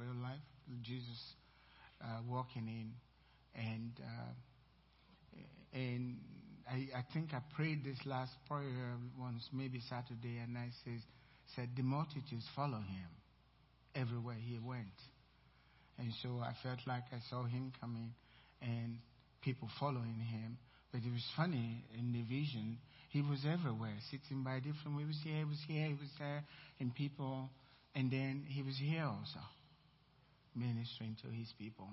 real life, Jesus uh, walking in, and uh, and I, I think I prayed this last prayer once, maybe Saturday, and I says, said the multitudes follow him everywhere he went. And so I felt like I saw him coming and people following him. But it was funny in the vision, he was everywhere, sitting by different. He was here, he was here, he was there, and people. And then he was here also, ministering to his people.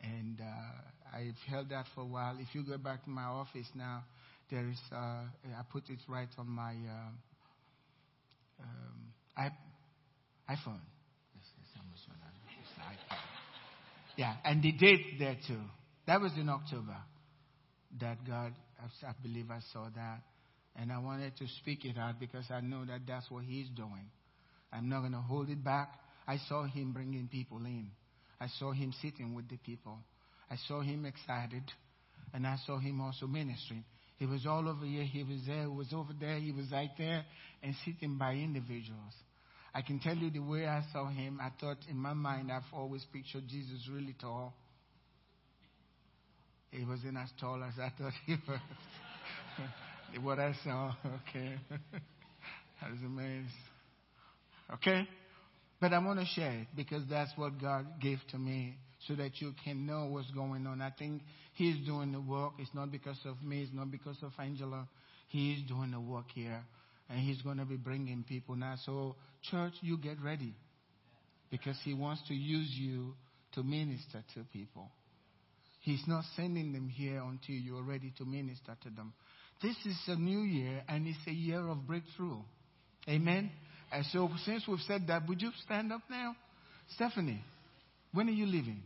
And uh, I've held that for a while. If you go back to my office now, there is, uh, I put it right on my uh, um, iPhone. Yeah, and the date there too. That was in October that God, I believe I saw that. And I wanted to speak it out because I know that that's what He's doing. I'm not going to hold it back. I saw Him bringing people in. I saw Him sitting with the people. I saw Him excited. And I saw Him also ministering. He was all over here. He was there. He was over there. He was right there and sitting by individuals. I can tell you the way I saw him. I thought in my mind, I've always pictured Jesus really tall. He wasn't as tall as I thought he was. what I saw, okay. I was amazed. Okay? But I want to share it because that's what God gave to me so that you can know what's going on. I think He's doing the work. It's not because of me, it's not because of Angela. He's doing the work here. And He's going to be bringing people now. So, church, you get ready because He wants to use you to minister to people. He's not sending them here until you're ready to minister to them. This is a new year and it's a year of breakthrough. Amen. And so, since we've said that, would you stand up now? Stephanie, when are you leaving?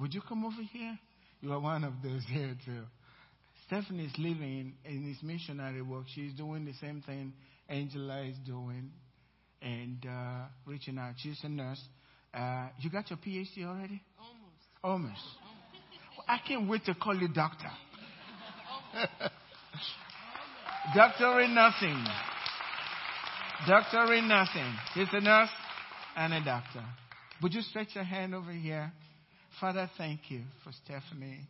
Would you come over here? You are one of those here too. Stephanie is living in his missionary work. She's doing the same thing Angela is doing and uh, reaching out. She's a nurse. Uh, you got your PhD already? Almost. Almost. Well, I can't wait to call you doctor. doctor in nothing. Doctor in nothing. She's a nurse and a doctor. Would you stretch your hand over here? Father, thank you for Stephanie.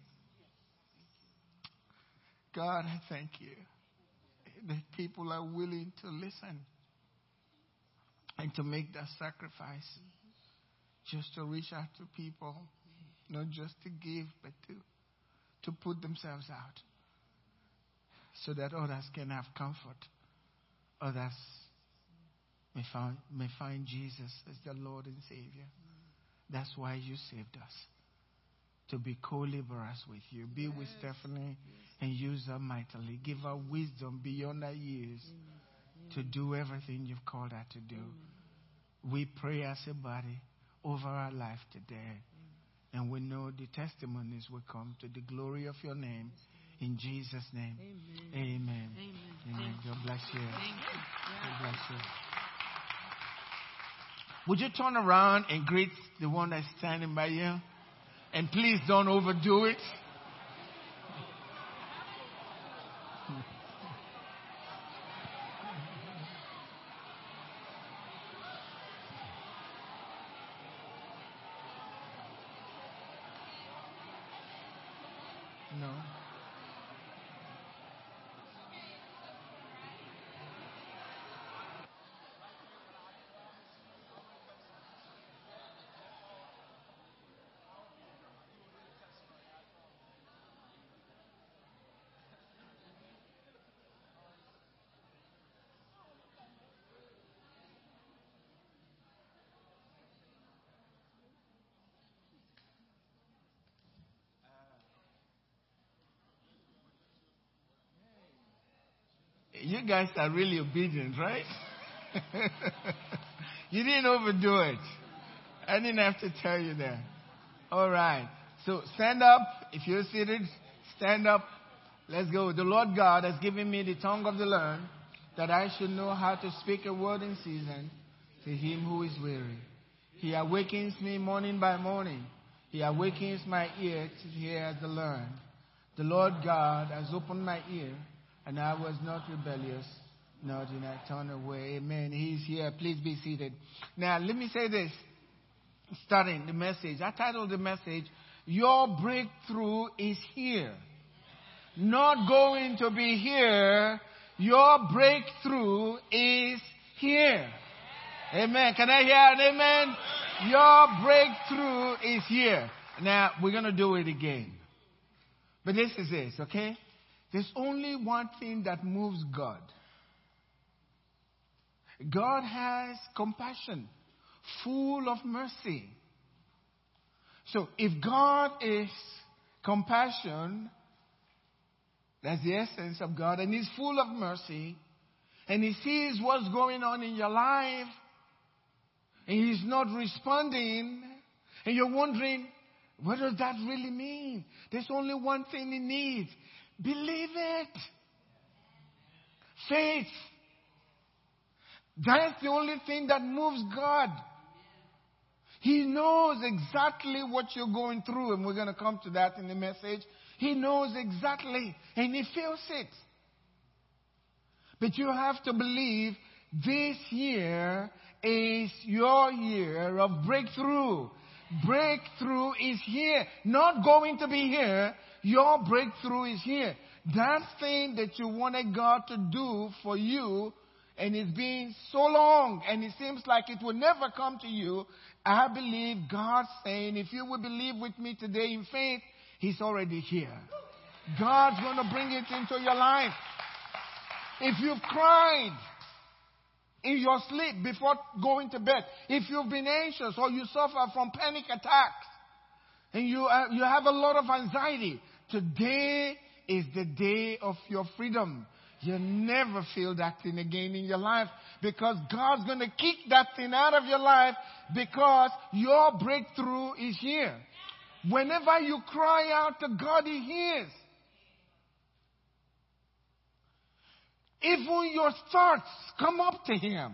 God, I thank you that people are willing to listen and to make that sacrifice just to reach out to people, not just to give, but to, to put themselves out so that others can have comfort. Others may find, may find Jesus as their Lord and Savior. That's why you saved us. To be co laborers with you. Be yes. with Stephanie yes. and use her mightily. Give her wisdom beyond her years mm. to do everything you've called her to do. Mm. We pray as a body over our life today. Mm. And we know the testimonies will come to the glory of your name. In Jesus' name. Amen. Amen. Amen. Amen. God bless you. God bless you. Would you turn around and greet the one that's standing by you? And please don't overdo it. No. You guys are really obedient, right? you didn't overdo it. I didn't have to tell you that. All right. So stand up. If you're seated, stand up. Let's go. The Lord God has given me the tongue of the learned that I should know how to speak a word in season to him who is weary. He awakens me morning by morning. He awakens my ear to hear the learned. The Lord God has opened my ear and I was not rebellious, nor did I turn away. Amen. He's here. Please be seated. Now, let me say this. starting the message. I titled the message, Your Breakthrough is Here. Not going to be here. Your breakthrough is here. Amen. Can I hear an amen? Your breakthrough is here. Now, we're going to do it again. But this is this, okay? There's only one thing that moves God. God has compassion, full of mercy. So if God is compassion, that's the essence of God, and He's full of mercy, and He sees what's going on in your life, and He's not responding, and you're wondering, what does that really mean? There's only one thing He needs believe it. Faith. That's the only thing that moves God. He knows exactly what you're going through, and we're going to come to that in the message. He knows exactly, and He feels it. But you have to believe this year is your year of breakthrough. Breakthrough is here. Not going to be here. Your breakthrough is here. That thing that you wanted God to do for you and it's been so long and it seems like it will never come to you. I believe God's saying, if you will believe with me today in faith, He's already here. God's going to bring it into your life. If you've cried in your sleep before going to bed, if you've been anxious or you suffer from panic attacks and you, uh, you have a lot of anxiety, today is the day of your freedom. You'll never feel that thing again in your life because God's going to kick that thing out of your life because your breakthrough is here. Whenever you cry out to God, He hears. Even your thoughts come up to Him.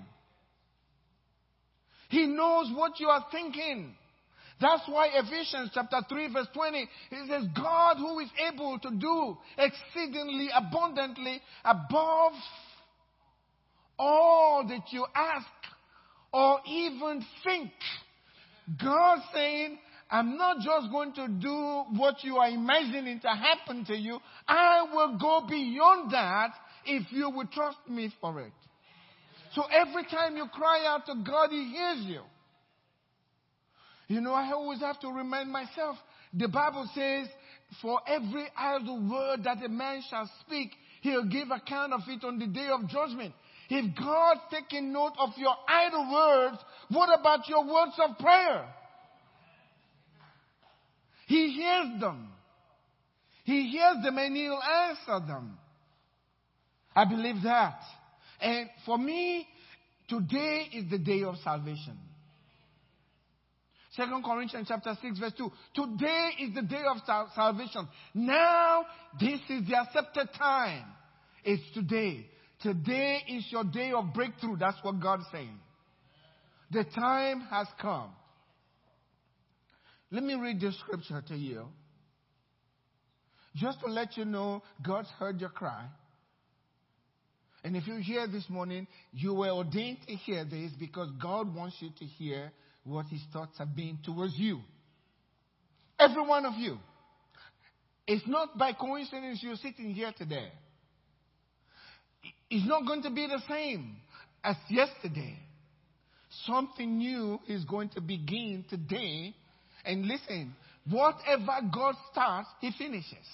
He knows what you are thinking. That's why Ephesians chapter 3 verse 20, it says, God who is able to do exceedingly abundantly above all that you ask or even think. God saying, I'm not just going to do what you are imagining to happen to you. I will go beyond that if you will trust me for it. So every time you cry out to God, He hears you. You know, I always have to remind myself the Bible says, For every idle word that a man shall speak, he'll give account of it on the day of judgment. If God's taking note of your idle words, what about your words of prayer? He hears them. He hears them and he'll answer them. I believe that. And for me, today is the day of salvation. Second Corinthians chapter 6 verse 2. Today is the day of salvation. Now, this is the accepted time. It's today. Today is your day of breakthrough. That's what God's saying. The time has come. Let me read this scripture to you. Just to let you know God's heard your cry. And if you're here this morning, you were ordained to hear this because God wants you to hear what his thoughts have been towards you. Every one of you. It's not by coincidence you're sitting here today. It's not going to be the same as yesterday. Something new is going to begin today. And listen, whatever God starts, He finishes.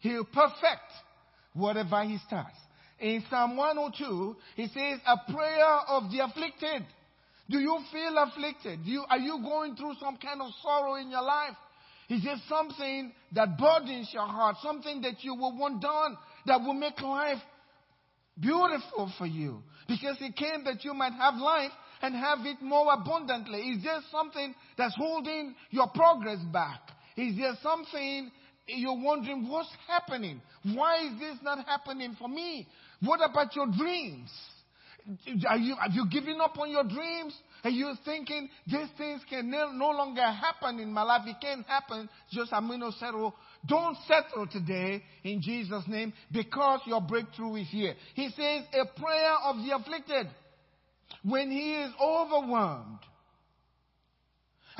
He'll perfect whatever He starts. In Psalm 102, He says, A prayer of the afflicted do you feel afflicted? Do you, are you going through some kind of sorrow in your life? Is there something that burdens your heart? Something that you will want done that will make life beautiful for you? Because it came that you might have life and have it more abundantly. Is there something that's holding your progress back? Is there something you're wondering what's happening? Why is this not happening for me? What about your dreams? Are you, have you given up on your dreams? Are you thinking these things can no, longer happen in my life? It can't happen. Just I'm going to settle. Don't settle today in Jesus' name because your breakthrough is here. He says a prayer of the afflicted when he is overwhelmed.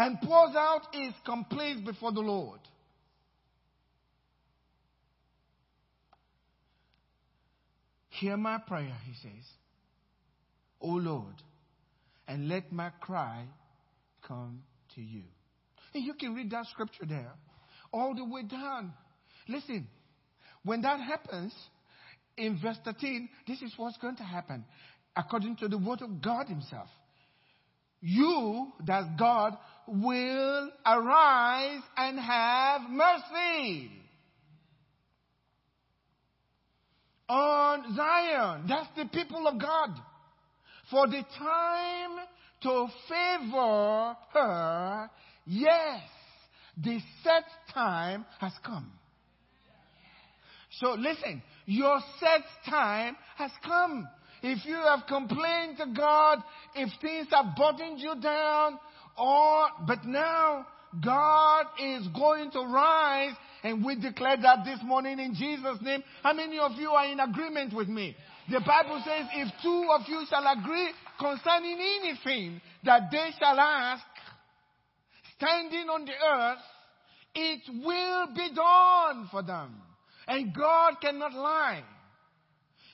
and pours out his complaints before the Lord. Hear my prayer, he says, O Lord, and let my cry come to you. And you can read that scripture there all the way down. Listen, when that happens, in verse 13, this is what's going to happen according to the word of God Himself. You, that God, will arise and have mercy on Zion. That's the people of God. For the time to favor her, yes, the set time has come. So listen, your set time has come. If you have complained to God, if things have burdened you down, or, but now God is going to rise and we declare that this morning in Jesus' name. How many of you are in agreement with me? The Bible says if two of you shall agree concerning anything that they shall ask, standing on the earth, it will be done for them. And God cannot lie.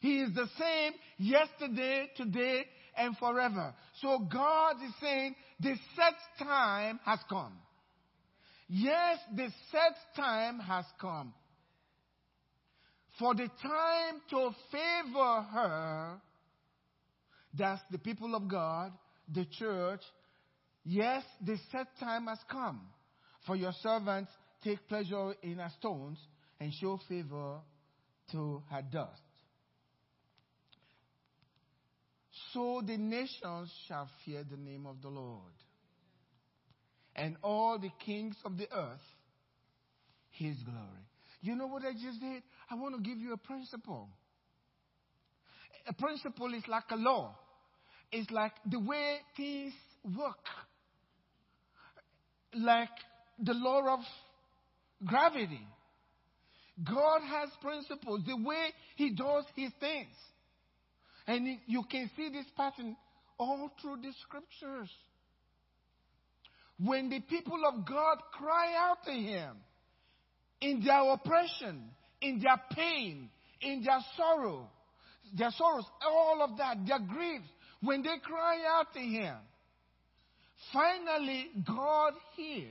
He is the same yesterday, today, and forever. So God is saying the set time has come. Yes, the set time has come. For the time to favor her, that's the people of God, the church. Yes, the set time has come. For your servants take pleasure in her stones and show favor to her dust. So the nations shall fear the name of the Lord, and all the kings of the earth his glory. You know what I just did? I want to give you a principle. A principle is like a law. It's like the way things work. Like the law of gravity. God has principles, the way He does His things. And you can see this pattern all through the scriptures. When the people of God cry out to Him in their oppression, in their pain, in their sorrow, their sorrows, all of that, their griefs, when they cry out to Him, finally God hears.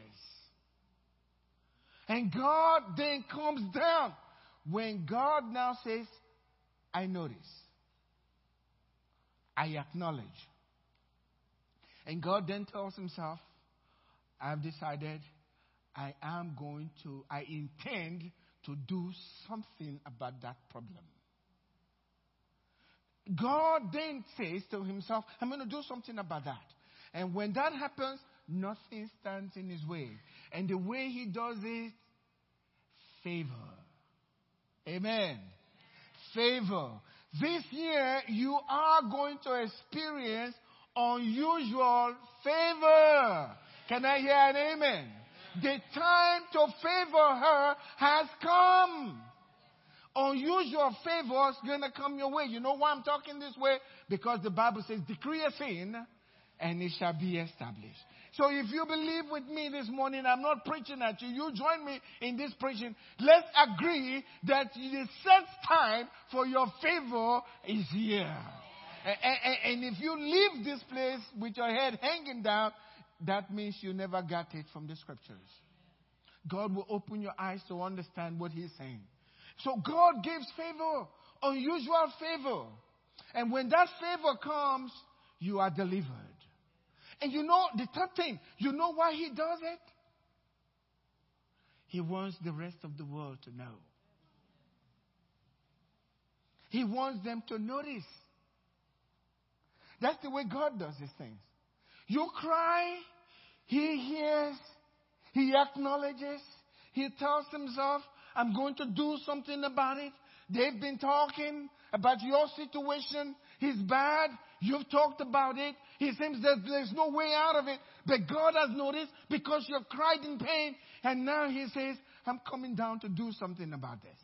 And God then comes down. When God now says, I notice, I acknowledge. And God then tells himself, I've decided I am going to, I intend to do something about that problem. God then says to himself, I'm going to do something about that. And when that happens, nothing stands in his way. And the way he does it, favor. Amen. Favor. This year, you are going to experience unusual favor. Can I hear an amen? The time to favor her has come. Unusual favor is going to come your way. You know why I'm talking this way? Because the Bible says, decree a thing and it shall be established. So if you believe with me this morning, I'm not preaching at you. You join me in this preaching. Let's agree that the set time for your favor is here. And if you leave this place with your head hanging down, that means you never got it from the scriptures. God will open your eyes to understand what He's saying. So God gives favor, unusual favor. And when that favor comes, you are delivered. And you know, the third thing, you know why he does it? He wants the rest of the world to know. He wants them to notice. That's the way God does these things. You cry, He hears, He acknowledges, He tells Himself, I'm going to do something about it. They've been talking about your situation. It's bad. You've talked about it. He seems that there's no way out of it. But God has noticed because you've cried in pain. And now He says, I'm coming down to do something about this.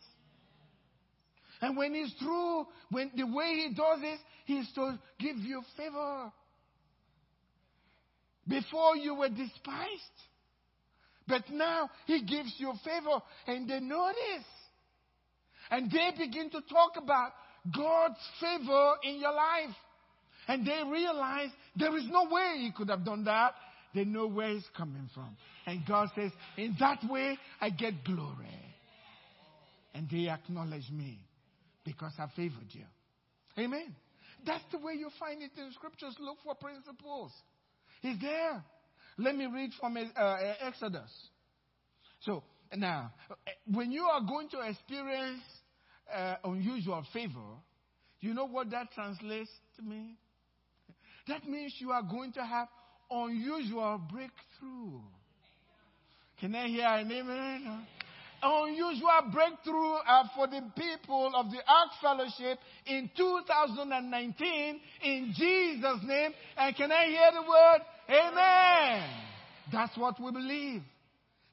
And when He's through, when the way He does this, He's to give you favor. Before you were despised. But now he gives you favor and they notice. And they begin to talk about God's favor in your life. And they realize there is no way he could have done that. They know where it's coming from. And God says, in that way, I get glory. And they acknowledge me because I favored you. Amen. That's the way you find it in scriptures. Look for principles. He's there. Let me read from uh, Exodus. So, now, when you are going to experience uh, unusual favor, you know what that translates to me? That means you are going to have unusual breakthrough. Can I hear an amen? Unusual breakthrough uh, for the people of the Ark Fellowship in 2019 in Jesus' name. And can I hear the word? Amen. That's what we believe.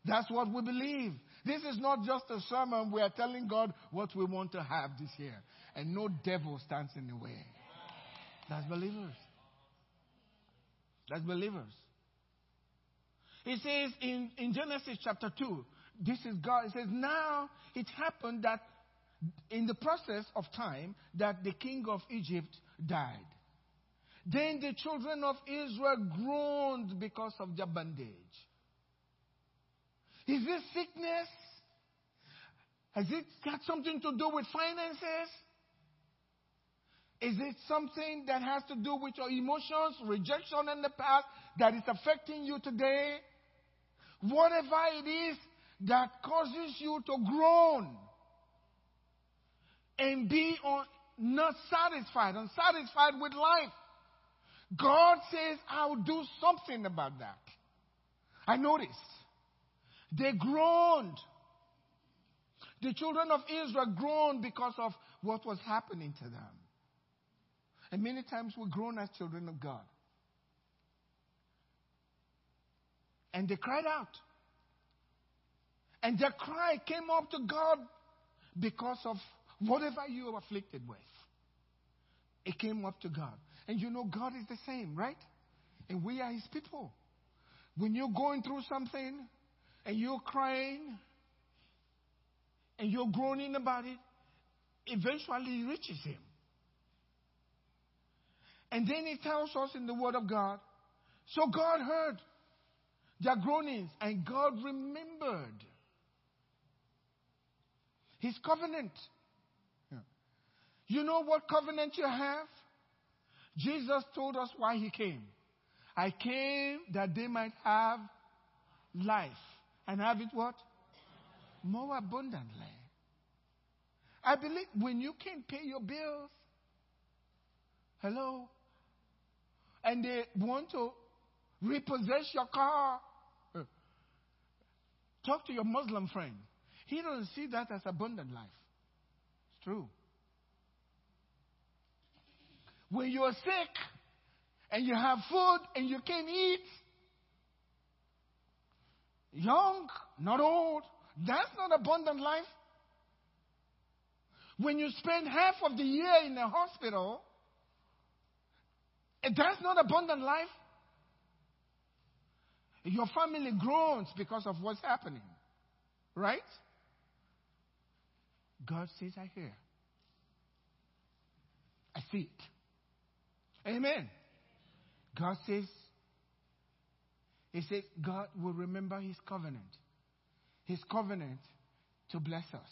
That's what we believe. This is not just a sermon. We are telling God what we want to have this year. And no devil stands in the way. That's believers. That's believers. He says in, in Genesis chapter 2, this is God. It says, Now it happened that in the process of time that the king of Egypt died. Then the children of Israel groaned because of their bondage. Is this sickness? Has it got something to do with finances? Is it something that has to do with your emotions, rejection in the past that is affecting you today? Whatever it is that causes you to groan and be on, not satisfied, unsatisfied with life. God says, I'll do something about that. I noticed. They groaned. The children of Israel groaned because of what was happening to them. And many times we groan as children of God. And they cried out. And their cry came up to God because of whatever you were afflicted with. It came up to God. And you know, God is the same, right? And we are His people. When you're going through something and you're crying and you're groaning about it, eventually it reaches Him. And then He tells us in the Word of God, so God heard their groanings and God remembered His covenant. You know what covenant you have? Jesus told us why he came. I came that they might have life and have it what? More abundantly. I believe when you can't pay your bills, hello, and they want to repossess your car, talk to your Muslim friend. He doesn't see that as abundant life. It's true. When you're sick and you have food and you can eat, young, not old, that's not abundant life. When you spend half of the year in a hospital, eh, that's not abundant life. Your family groans because of what's happening. Right? God says, I hear. I see it. Amen. God says, He says, God will remember His covenant. His covenant to bless us.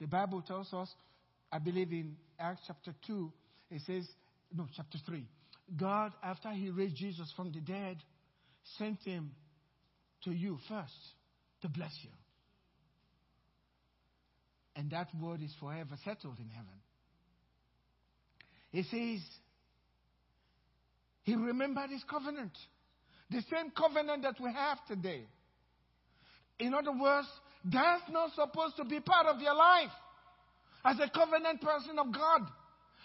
The Bible tells us, I believe in Acts chapter 2, it says, no, chapter 3. God, after He raised Jesus from the dead, sent Him to you first to bless you. And that word is forever settled in heaven. He says, he remembered his covenant. The same covenant that we have today. In other words, that's not supposed to be part of your life as a covenant person of God.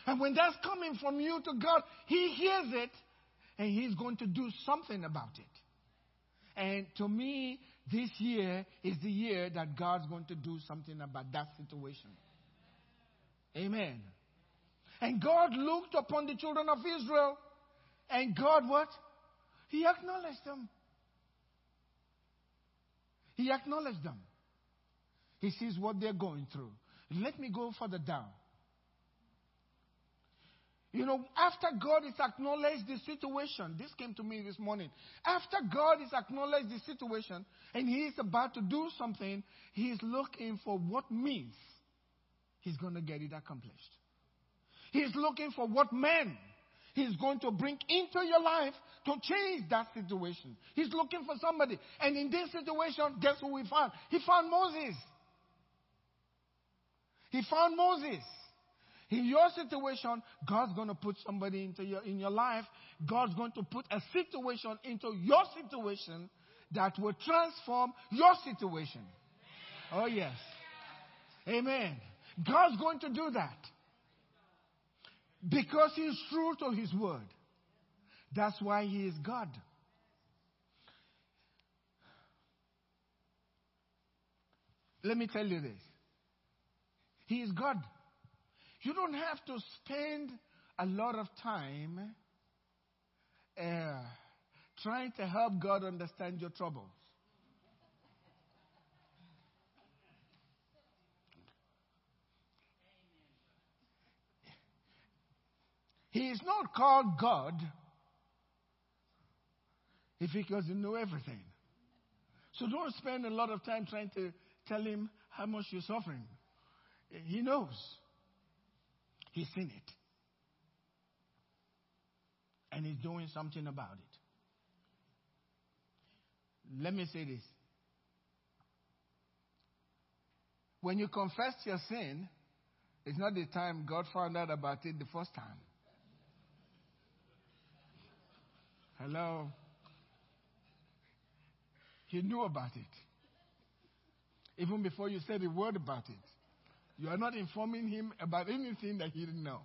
And when that's coming from you to God, He hears it and He's going to do something about it. And to me, this year is the year that God's going to do something about that situation. Amen. And God looked upon the children of Israel and God what? He acknowledged them. He acknowledged them. He sees what they're going through. Let me go further down. You know, after God is acknowledged the situation, this came to me this morning. After God is acknowledged the situation and He is about to do something, He is looking for what means He's going to get it accomplished. He's looking for what men He's going to bring into your life to change that situation. He's looking for somebody. And in this situation, guess who he found? He found Moses. He found Moses. In your situation, God's going to put somebody into your, in your life. God's going to put a situation into your situation that will transform your situation. Oh, yes. Amen. God's going to do that. Because He is true to His word. That's why He is God. Let me tell you this He is God. You don't have to spend a lot of time uh, trying to help God understand your troubles. He is not called God if he doesn't know everything. So don't spend a lot of time trying to tell him how much you're suffering. He knows. He's seen it. And he's doing something about it. Let me say this. When you confess your sin, it's not the time God found out about it the first time. Hello? He knew about it. Even before you said a word about it. You are not informing him about anything that he didn't know.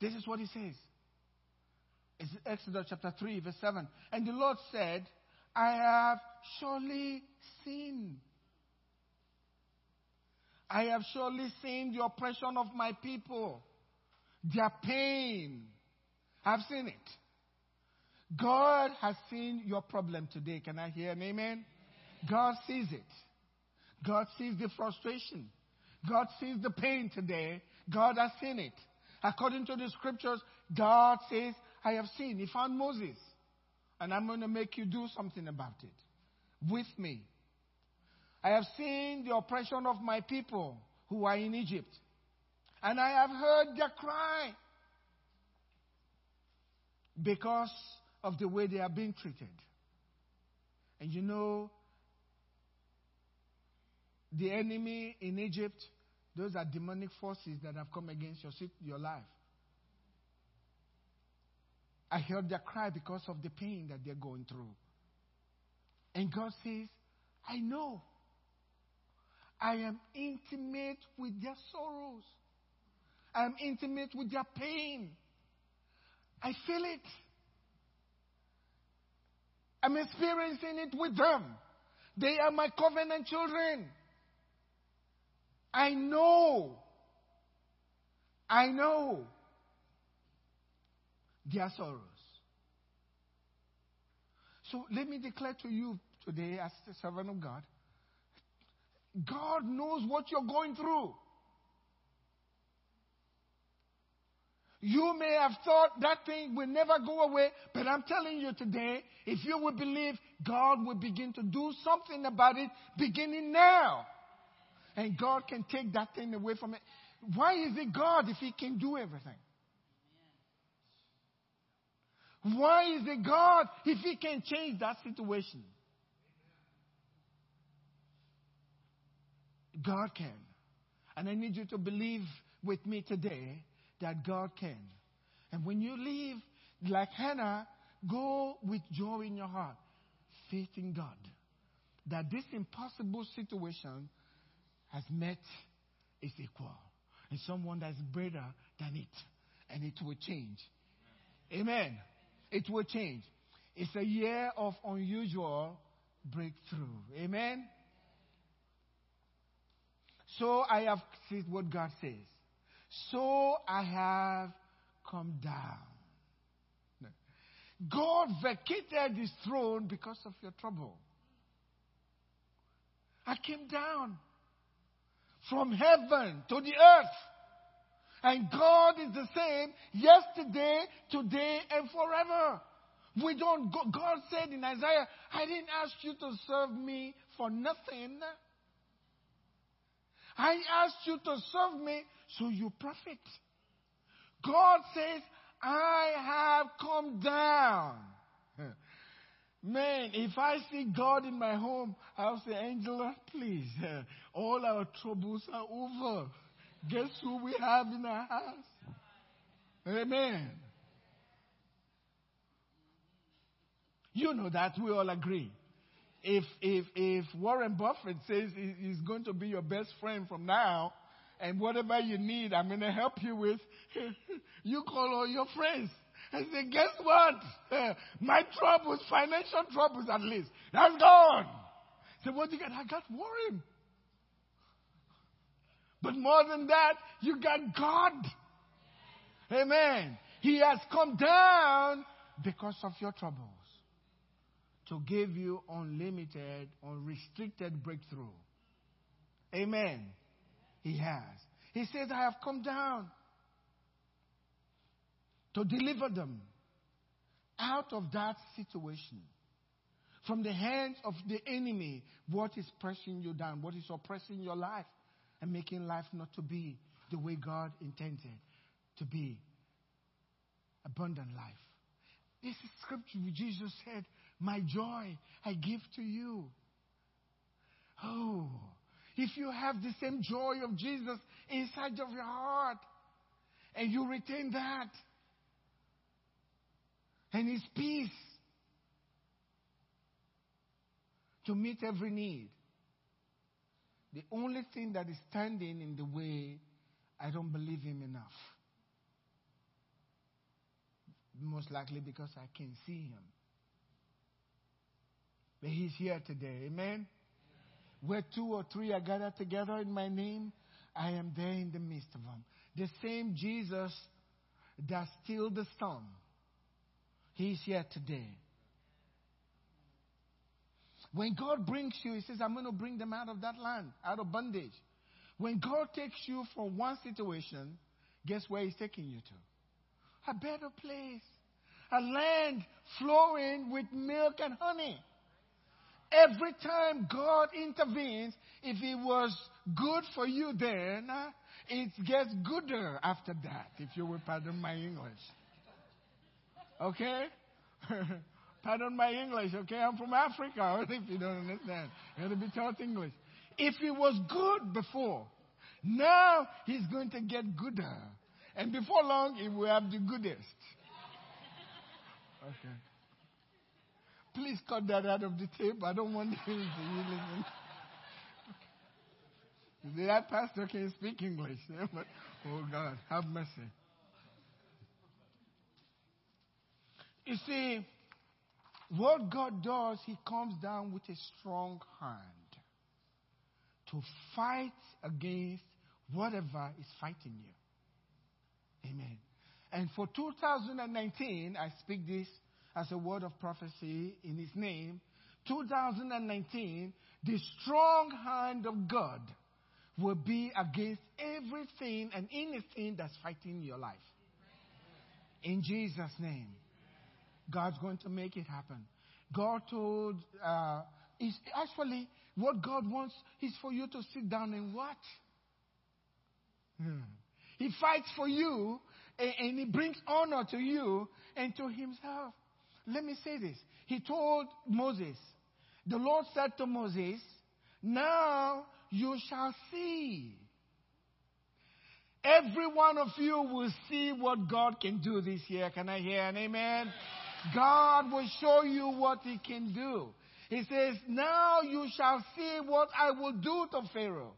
This is what he says. It's Exodus chapter 3, verse 7. And the Lord said, I have surely seen. I have surely seen the oppression of my people, their pain. I've seen it. God has seen your problem today. Can I hear an amen? God sees it. God sees the frustration. God sees the pain today. God has seen it. According to the scriptures, God says, I have seen. He found Moses. And I'm going to make you do something about it with me. I have seen the oppression of my people who are in Egypt. And I have heard their cry because of the way they are being treated. And you know, the enemy in Egypt, those are demonic forces that have come against your, your life. I heard their cry because of the pain that they're going through. And God says, I know. I am intimate with their sorrows. I am intimate with their pain. I feel it. I'm experiencing it with them. They are my covenant children. I know. I know their sorrows. So let me declare to you today, as the servant of God, God knows what you're going through. You may have thought that thing will never go away, but I'm telling you today, if you will believe, God will begin to do something about it beginning now. And God can take that thing away from it. Why is it God if He can do everything? Why is it God if He can change that situation? God can. And I need you to believe with me today that God can. And when you leave, like Hannah, go with joy in your heart, faith in God. That this impossible situation has met its equal. And someone that's better than it. And it will change. Amen. It will change. It's a year of unusual breakthrough. Amen. So I have said what God says. So I have come down. God vacated his throne because of your trouble. I came down from heaven to the earth. And God is the same yesterday, today, and forever. We don't, God said in Isaiah, I didn't ask you to serve me for nothing. I asked you to serve me so you profit. God says, I have come down. Man, if I see God in my home, I'll say, Angela, please, all our troubles are over. Guess who we have in our house? Amen. You know that we all agree. If if if Warren Buffett says he's going to be your best friend from now, and whatever you need, I'm going to help you with. you call all your friends and say, guess what? my troubles, financial troubles at least, that's gone. Say, what you got? I got Warren. But more than that, you got God. Amen. He has come down because of your troubles to give you unlimited, unrestricted breakthrough. Amen. He has. He says, I have come down to deliver them out of that situation. From the hands of the enemy, what is pressing you down, what is oppressing your life, and making life not to be the way God intended to be abundant life. This is scripture Jesus said, My joy I give to you. Oh, if you have the same joy of Jesus inside of your heart and you retain that and His peace to meet every need. The only thing that is standing in the way, I don't believe Him enough. Most likely because I can't see Him. But He's here today. Amen. Where two or three are gathered together in my name, I am there in the midst of them. The same Jesus that stilled the storm, He's here today. When God brings you, He says, I'm going to bring them out of that land, out of bondage. When God takes you from one situation, guess where He's taking you to? A better place. A land flowing with milk and honey. Every time God intervenes, if it was good for you then, uh, it gets gooder after that, if you will pardon my English. Okay? pardon my English, okay? I'm from Africa, if you don't understand. You have to be taught English. If it was good before, now he's going to get gooder. And before long, he will have the goodest. Okay. Please cut that out of the tape. I don't want him to you listen. That pastor can speak English. Eh? oh God, have mercy. You see, what God does, He comes down with a strong hand to fight against whatever is fighting you. Amen. And for 2019, I speak this as a word of prophecy in his name, 2019, the strong hand of God will be against everything and anything that's fighting your life. In Jesus' name. God's going to make it happen. God told, uh, is actually what God wants is for you to sit down and watch. Hmm. He fights for you and, and he brings honor to you and to himself. Let me say this. He told Moses, the Lord said to Moses, Now you shall see. Every one of you will see what God can do this year. Can I hear an amen? God will show you what He can do. He says, Now you shall see what I will do to Pharaoh.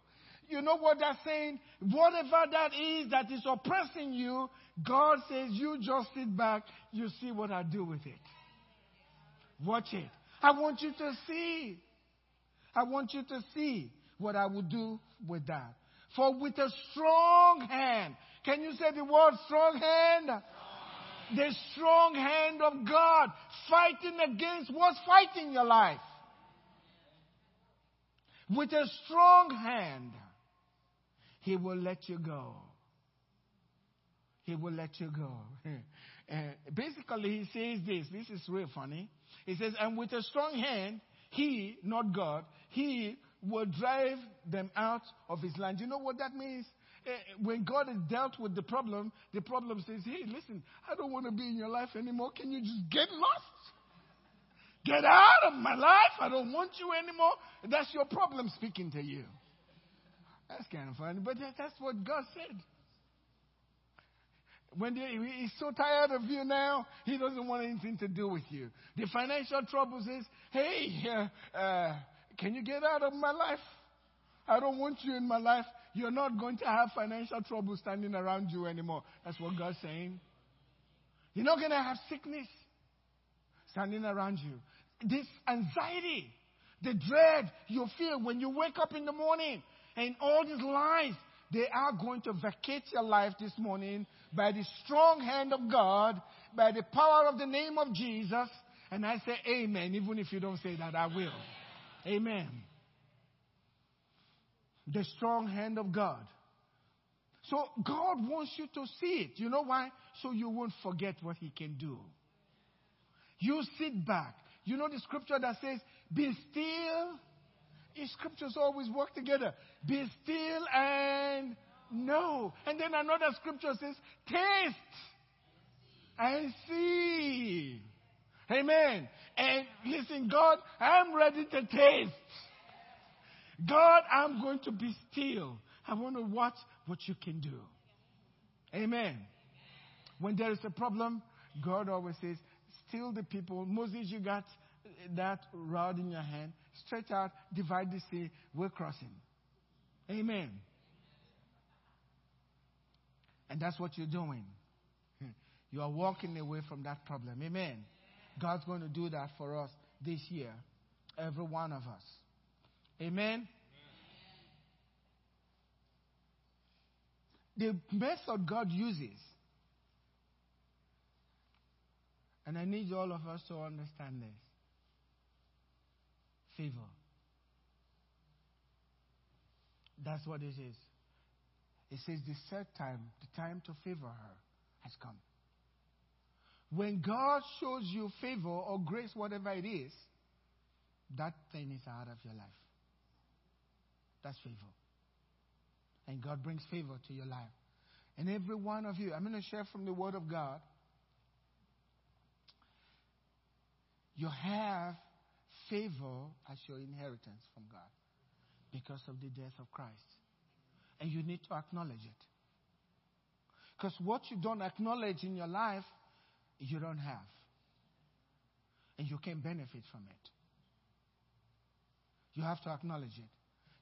You know what that's saying? Whatever that is that is oppressing you, God says, You just sit back, you see what I do with it. Watch it. I want you to see. I want you to see what I will do with that. For with a strong hand, Can you say the word strong hand? The strong hand of God fighting against what's fighting your life. With a strong hand, He will let you go. He will let you go. uh, basically, He says this. This is real funny. He says, and with a strong hand, He, not God, He will drive them out of His land. You know what that means? Eh, when God has dealt with the problem, the problem says, Hey, listen, I don't want to be in your life anymore. Can you just get lost? Get out of my life. I don't want you anymore. That's your problem speaking to you. That's kind of funny, but that's what God said. When he's so tired of you now, he doesn't want anything to do with you. The financial troubles is, hey, uh, uh, can you get out of my life? I don't want you in my life. You're not going to have financial trouble standing around you anymore. That's what God's saying. You're not going to have sickness standing around you. This anxiety, the dread you feel when you wake up in the morning, and all these lies, they are going to vacate your life this morning by the strong hand of God, by the power of the name of Jesus. And I say amen. Even if you don't say that, I will. Amen the strong hand of God. So God wants you to see it. You know why? So you won't forget what He can do. You sit back. You know the scripture that says, Be still. These scriptures always work together. Be still and know. And then another scripture says, Taste and see. Amen. And listen, God, I'm ready to taste. God, I'm going to be still. I want to watch what you can do. Amen. When there is a problem, God always says, Still the people. Moses, you got that rod in your hand. Stretch out, divide the sea. We're crossing. Amen. And that's what you're doing. Hmm. You are walking away from that problem. Amen. God's going to do that for us this year. Every one of us. Amen. The method God uses, and I need all of us to understand this favor. That's what it is. It says the third time, the time to favor her has come. When God shows you favor or grace, whatever it is, that thing is out of your life. That's favor. And God brings favor to your life. And every one of you, I'm going to share from the Word of God. You have favor as your inheritance from God because of the death of Christ. And you need to acknowledge it. Because what you don't acknowledge in your life, you don't have. And you can benefit from it. You have to acknowledge it.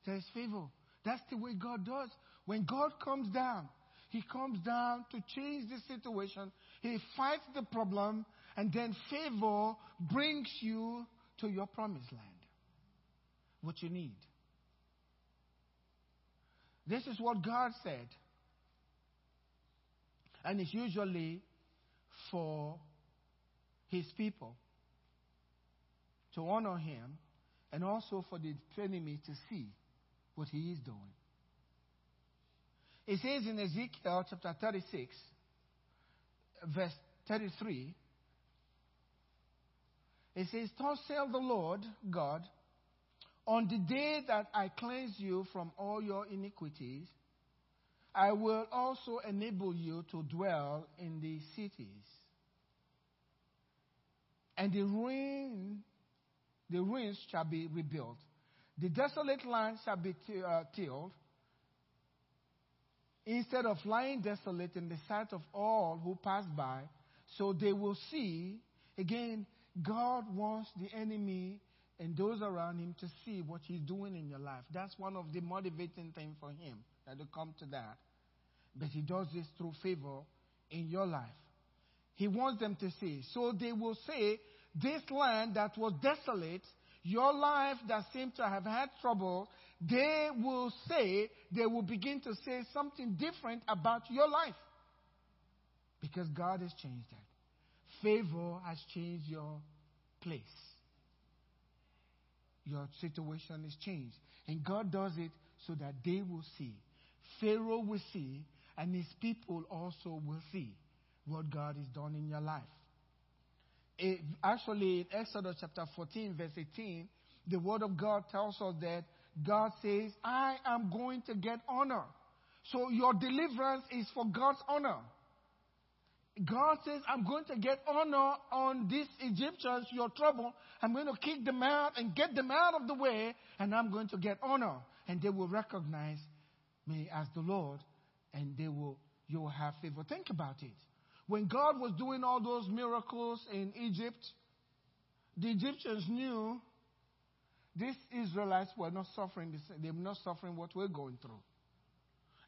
There is favor. That's the way God does. When God comes down, He comes down to change the situation. He fights the problem, and then favor brings you to your promised land. What you need. This is what God said. And it's usually for His people to honor Him and also for the enemy to see what he is doing. It says in Ezekiel chapter 36, verse 33, it says, Thus saith the Lord God, on the day that I cleanse you from all your iniquities, I will also enable you to dwell in the cities. And the ruin, the ruins shall be rebuilt, the desolate land shall be uh, tilled instead of lying desolate in the sight of all who pass by, so they will see. Again, God wants the enemy and those around him to see what he's doing in your life. That's one of the motivating things for him that to come to that. But he does this through favor in your life. He wants them to see. So they will say, This land that was desolate your life that seemed to have had trouble, they will say, they will begin to say something different about your life. Because God has changed that. Favor has changed your place. Your situation is changed. And God does it so that they will see. Pharaoh will see, and his people also will see what God has done in your life. It, actually, in Exodus chapter 14, verse 18, the word of God tells us that God says, I am going to get honor. So your deliverance is for God's honor. God says, I'm going to get honor on these Egyptians, your trouble. I'm going to kick them out and get them out of the way, and I'm going to get honor. And they will recognize me as the Lord, and they will, you will have favor. Think about it. When God was doing all those miracles in Egypt, the Egyptians knew these Israelites were not suffering, they were not suffering what we're going through.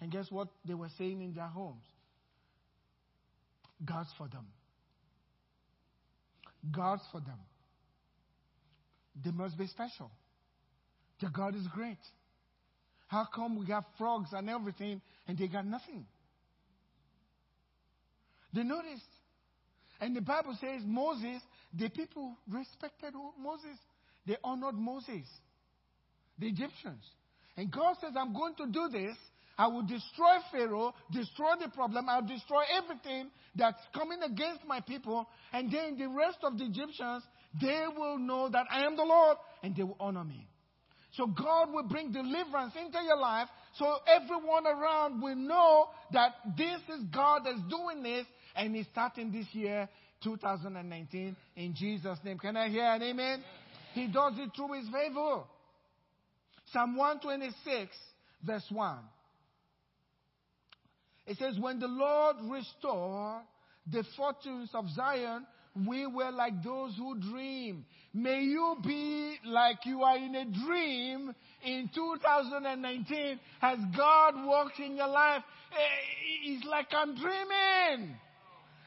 And guess what they were saying in their homes? God's for them. God's for them. They must be special. Their God is great. How come we got frogs and everything and they got nothing? They noticed. And the Bible says Moses, the people respected Moses. They honored Moses, the Egyptians. And God says, I'm going to do this. I will destroy Pharaoh, destroy the problem. I'll destroy everything that's coming against my people. And then the rest of the Egyptians, they will know that I am the Lord and they will honor me. So God will bring deliverance into your life so everyone around will know that this is God that's doing this and He's starting this year, 2019, in Jesus' name. Can I hear an amen? He does it through His favor. Psalm 126, verse 1. It says, When the Lord restored the fortunes of Zion, we were like those who dream. May you be like you are in a dream in 2019 as God walks in your life. Eh, it's like I'm dreaming.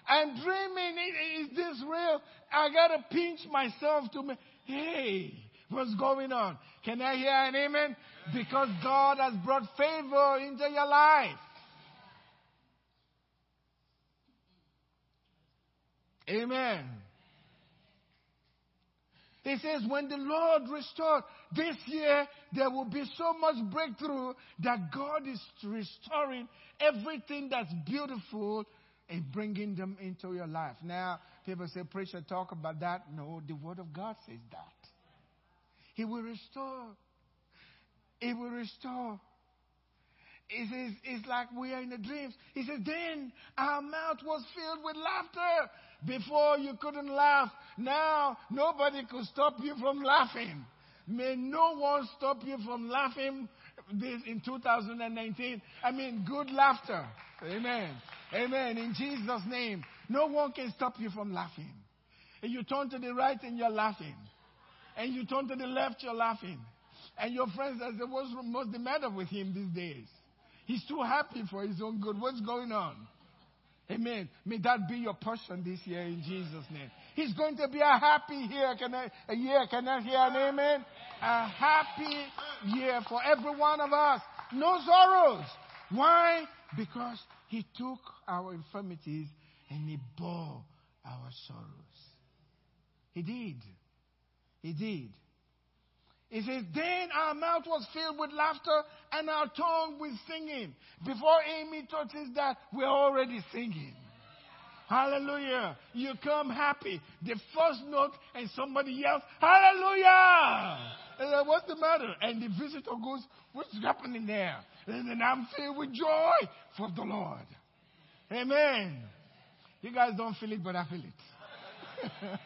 I'm dreaming. Is this real? I gotta pinch myself to me. Hey, what's going on? Can I hear an amen? Because God has brought favor into your life. Amen. He says, when the Lord restores, this year, there will be so much breakthrough that God is restoring everything that's beautiful and bringing them into your life. Now, people say, preacher, talk about that. No, the Word of God says that. He will restore. He will restore. He says, it's like we are in the dreams. He says, then our mouth was filled with laughter. Before you couldn't laugh. Now nobody could stop you from laughing. May no one stop you from laughing this in 2019. I mean, good laughter. Amen. Amen. In Jesus' name. No one can stop you from laughing. And you turn to the right and you're laughing. And you turn to the left, you're laughing. And your friends say, what's, what's the matter with him these days? He's too happy for his own good. What's going on? Amen. May that be your portion this year in Jesus' name. He's going to be a happy year. Can I, a year. Can I hear an amen? A happy year for every one of us. No sorrows. Why? Because he took our infirmities and he bore our sorrows. He did. He did. He says, Then our mouth was filled with laughter and our tongue with singing. Before Amy touches that, we're already singing. Hallelujah. You come happy. The first note and somebody yells, Hallelujah. And What's the matter? And the visitor goes, What's happening there? And then I'm filled with joy for the Lord. Amen. You guys don't feel it, but I feel it.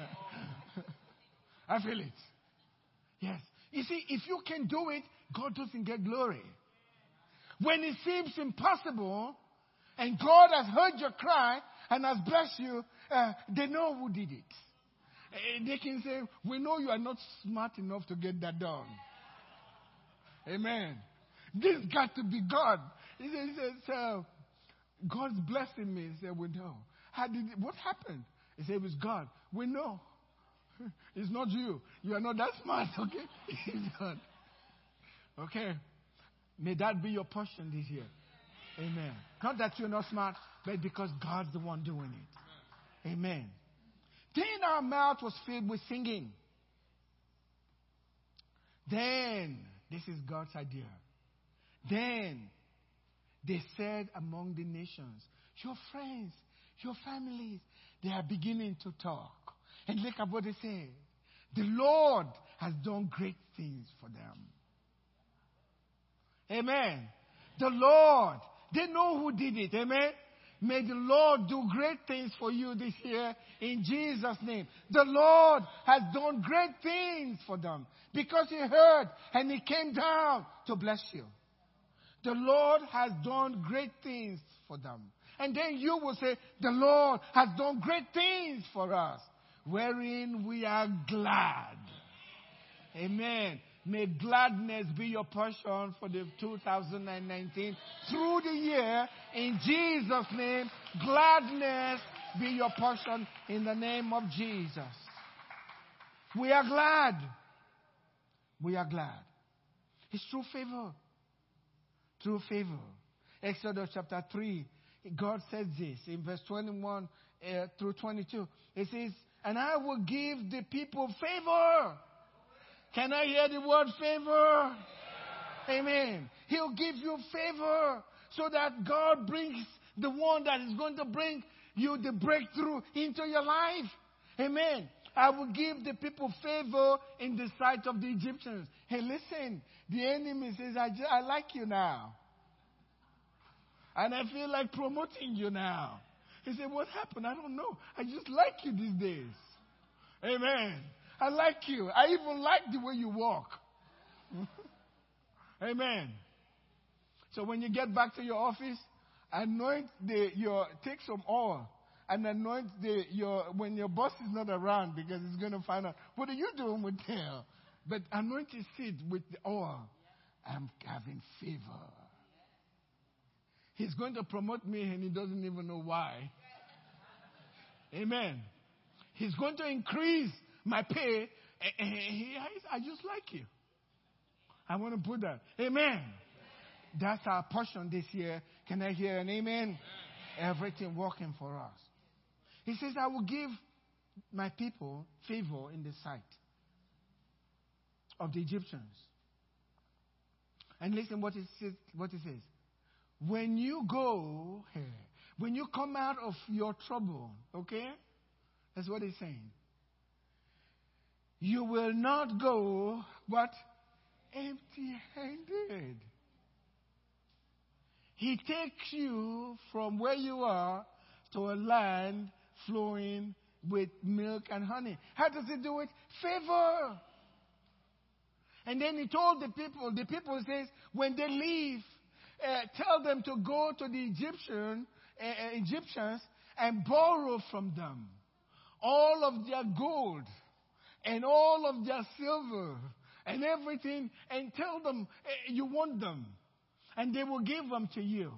I feel it. Yes. You see, if you can do it, God doesn't get glory. When it seems impossible, and God has heard your cry and has blessed you, uh, they know who did it. Uh, they can say, We know you are not smart enough to get that done. Amen. This got to be God. He says, uh, God's blessing me. He said, We know. How did it, what happened? He said, It was God. We know. It's not you. You are not that smart, okay? It's. Okay. May that be your portion this year. Amen. Not that you're not smart, but because God's the one doing it. Amen. Then our mouth was filled with singing. Then, this is God's idea. Then they said among the nations, Your friends, your families, they are beginning to talk. And look at what they say. The Lord has done great things for them. Amen. The Lord, they know who did it. Amen. May the Lord do great things for you this year in Jesus' name. The Lord has done great things for them because He heard and He came down to bless you. The Lord has done great things for them. And then you will say, The Lord has done great things for us, wherein we are glad. Amen. May gladness be your portion for the 2019 through the year. In Jesus' name, gladness be your portion in the name of Jesus. We are glad. We are glad. It's true favor. True favor. Exodus chapter 3, God says this in verse 21 uh, through 22. It says, And I will give the people favor can I hear the word favor? Amen. He'll give you favor so that God brings the one that is going to bring you the breakthrough into your life. Amen. I will give the people favor in the sight of the Egyptians. Hey, listen, the enemy says, I, just, I like you now. And I feel like promoting you now. He said, What happened? I don't know. I just like you these days. Amen. I like you. I even like the way you walk. Amen. So when you get back to your office, anoint the, your, take some oil and anoint the, your, when your boss is not around because he's going to find out, what are you doing with tail? But anoint his seat with the oil. I'm having favor. He's going to promote me and he doesn't even know why. Amen. He's going to increase my pay. Eh, eh, eh, I just like you. I want to put that. Amen. That's our portion this year. Can I hear an amen? Everything working for us. He says, I will give my people favor in the sight of the Egyptians. And listen what it says, what says. When you go, when you come out of your trouble, okay? That's what he's saying you will not go, what? Empty handed. He takes you from where you are to a land flowing with milk and honey. How does he do it? Favor. And then he told the people, the people says, when they leave, uh, tell them to go to the Egyptian, uh, uh Egyptians and borrow from them all of their gold and all of their silver and everything and tell them eh, you want them and they will give them to you.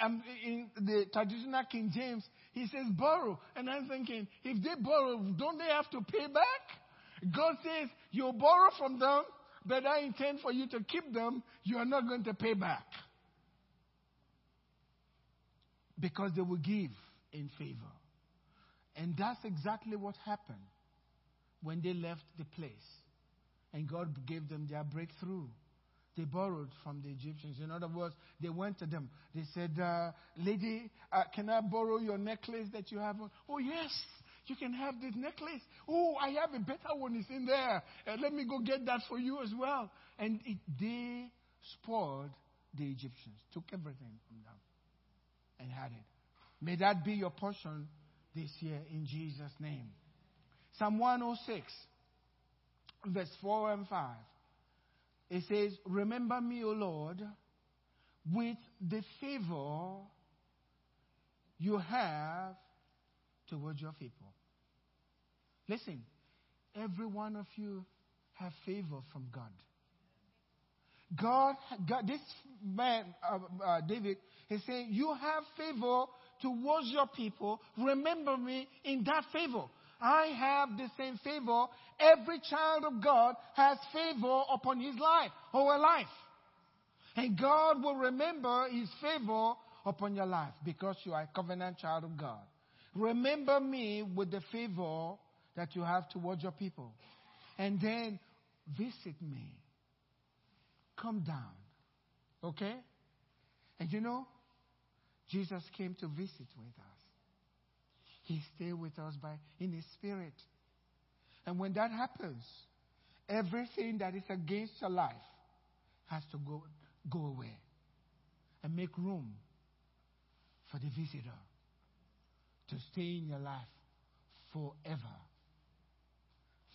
Um, in the traditional King James, he says borrow. And I'm thinking, if they borrow, don't they have to pay back? God says, you borrow from them, but I intend for you to keep them. You are not going to pay back. Because they will give in favor. And that's exactly what happened when they left the place. And God gave them their breakthrough. They borrowed from the Egyptians. In other words, they went to them. They said, uh, Lady, uh, can I borrow your necklace that you have on? Oh, yes, you can have this necklace. Oh, I have a better one. It's in there. Uh, let me go get that for you as well. And it, they spoiled the Egyptians, took everything from them, and had it. May that be your portion this year in Jesus' name. Psalm 106, verse 4 and 5. It says, Remember me, O Lord, with the favor you have towards your people. Listen, every one of you have favor from God. God, God this man, uh, uh, David, is saying, You have favor towards your people. Remember me in that favor. I have the same favor. Every child of God has favor upon his life or her life. And God will remember his favor upon your life because you are a covenant child of God. Remember me with the favor that you have towards your people. And then visit me. Come down. Okay? And you know, Jesus came to visit with us. He stayed with us by in his spirit. And when that happens, everything that is against your life has to go, go away and make room for the visitor to stay in your life forever.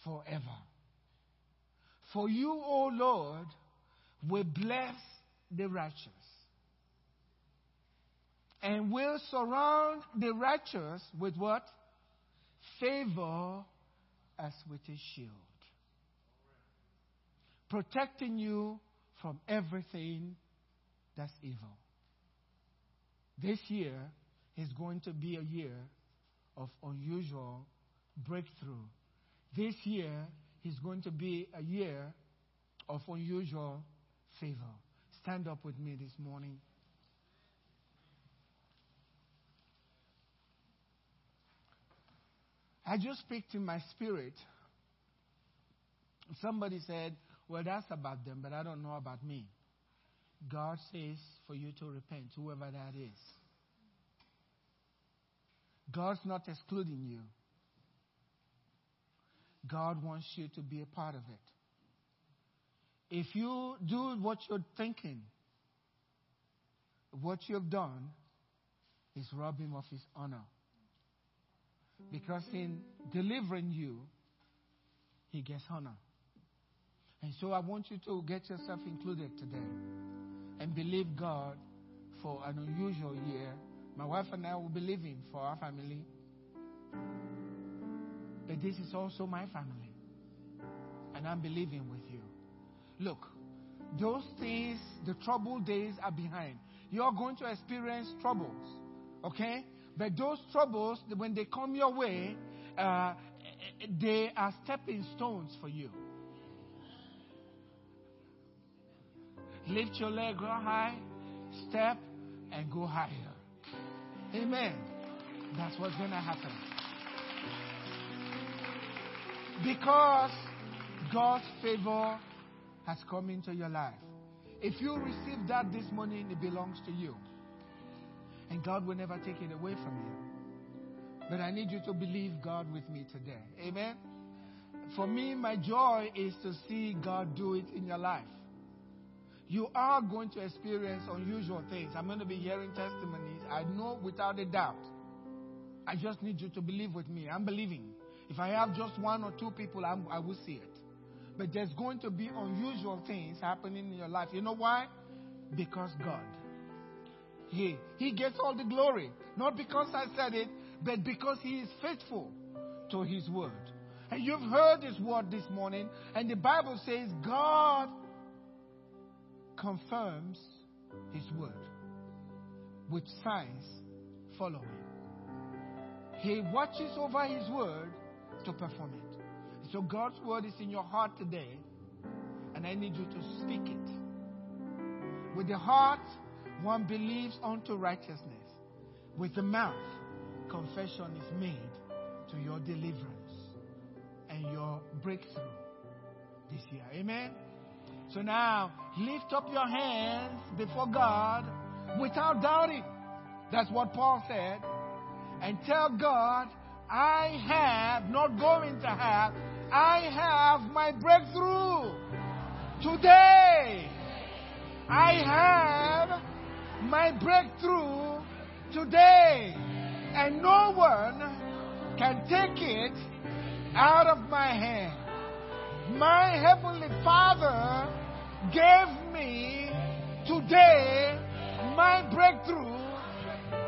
Forever. For you, O Lord, will bless the righteous and will surround the righteous with what? Favor as with a shield. Protecting you from everything that's evil. This year is going to be a year of unusual breakthrough. This year is going to be a year of unusual favor. Stand up with me this morning. I just speak to my spirit. Somebody said, Well, that's about them, but I don't know about me. God says for you to repent, whoever that is. God's not excluding you. God wants you to be a part of it. If you do what you're thinking, what you've done is rob him of his honor. Because in delivering you, he gets honor. And so I want you to get yourself included today and believe God for an unusual year. My wife and I will be living for our family. But this is also my family. And I'm believing with you. Look, those things, the troubled days are behind. You're going to experience troubles. Okay? But those troubles, when they come your way, uh, they are stepping stones for you. Lift your leg go high, step, and go higher. Amen. That's what's going to happen. Because God's favor has come into your life. If you receive that this morning, it belongs to you. And God will never take it away from you. But I need you to believe God with me today. Amen. For me, my joy is to see God do it in your life. You are going to experience unusual things. I'm going to be hearing testimonies. I know without a doubt. I just need you to believe with me. I'm believing. If I have just one or two people, I'm, i will see it. But there's going to be unusual things happening in your life. You know why? Because God. He, he gets all the glory. Not because I said it, but because He is faithful to His word. And you've heard His word this morning, and the Bible says God confirms His word with signs following. He watches over His word to perform it. So God's word is in your heart today, and I need you to speak it. With the heart, one believes unto righteousness. With the mouth, confession is made to your deliverance and your breakthrough this year. Amen. So now, lift up your hands before God without doubting. That's what Paul said. And tell God, I have, not going to have, I have my breakthrough today. I have my breakthrough today. And no one can take it out of my hand. My Heavenly Father gave me today my breakthrough,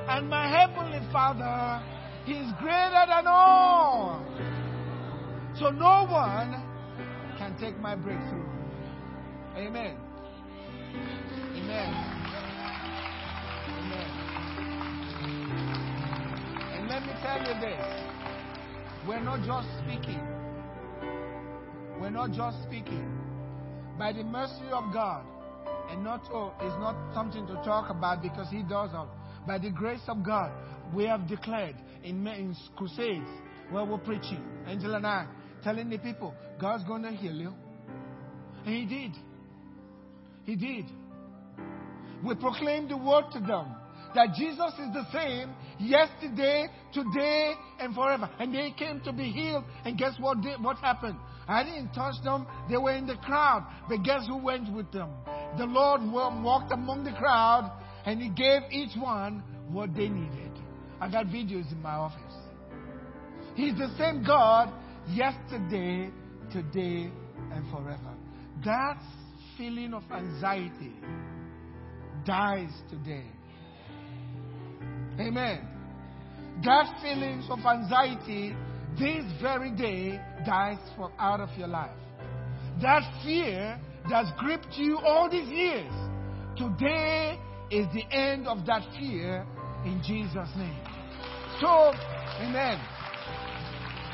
and my Heavenly Father is greater than all. So no one can take my breakthrough. Amen. Amen. Amen. And let me tell you this. We're not just speaking. We're not just speaking. By the mercy of God, And not oh, it's not something to talk about because He does all. By the grace of God, we have declared in, in crusades where we're preaching, Angel and I, telling the people, God's going to heal you. And He did. He did. We proclaimed the word to them that Jesus is the same yesterday, today, and forever. And they came to be healed. And guess what? They, what happened? I didn't touch them. They were in the crowd. But guess who went with them? The Lord walked among the crowd and He gave each one what they needed. I got videos in my office. He's the same God yesterday, today, and forever. That feeling of anxiety dies today. Amen. That feelings of anxiety this very day dies from out of your life. That fear that's gripped you all these years, today is the end of that fear in Jesus' name. So, amen.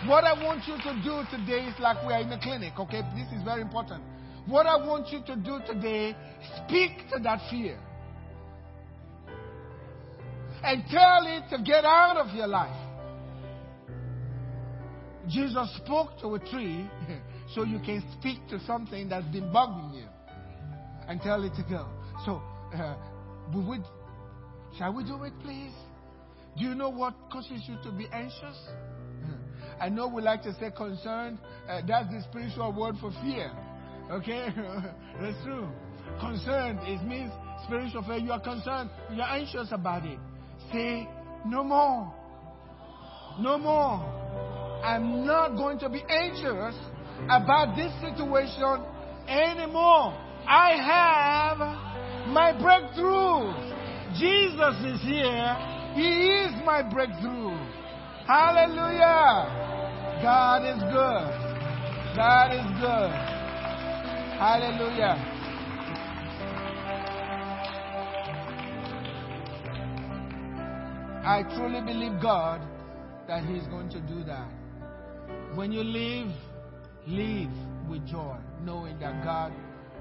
What I want you to do today is like we are in a clinic, okay? This is very important. What I want you to do today, speak to that fear. And tell it to get out of your life. Jesus spoke to a tree so you can speak to something that's been bugging you and tell it to go. So, uh, we would, shall we do it, please? Do you know what causes you to be anxious? I know we like to say concerned. Uh, that's the spiritual word for fear. Okay? that's true. Concerned, it means spiritual fear. You are concerned. You're anxious about it. Say, no more. No more. I'm not going to be anxious about this situation anymore. I have my breakthrough. Jesus is here. He is my breakthrough. Hallelujah. God is good. God is good. Hallelujah. I truly believe God that He's going to do that. When you leave, leave with joy, knowing that God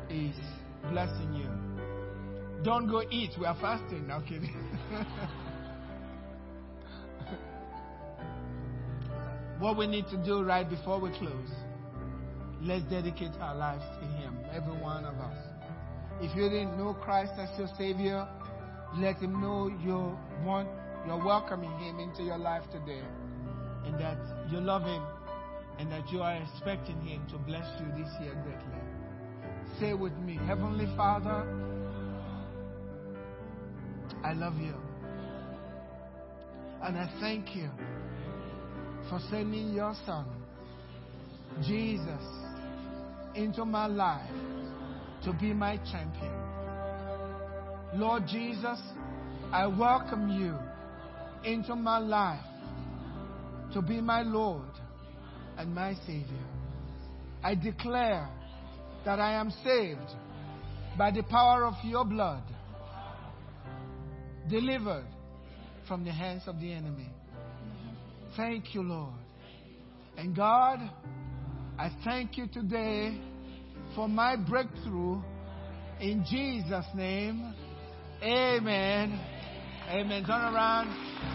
is blessing you. Don't go eat. We are fasting. No kidding. what we need to do right before we close, let's dedicate our lives to Him, every one of us. If you didn't know Christ as your Savior, let Him know you want, you're welcoming Him into your life today, and that you love Him, and that you are expecting Him to bless you this year greatly. Say with me, Heavenly Father, I love you. And I thank you for sending your Son, Jesus, into my life to be my champion. Lord Jesus, I welcome you into my life to be my Lord and my Savior. I declare that I am saved by the power of your blood, delivered from the hands of the enemy. Thank you, Lord. And God, I thank you today for my breakthrough in Jesus' name. Amen. Amen. Turn around.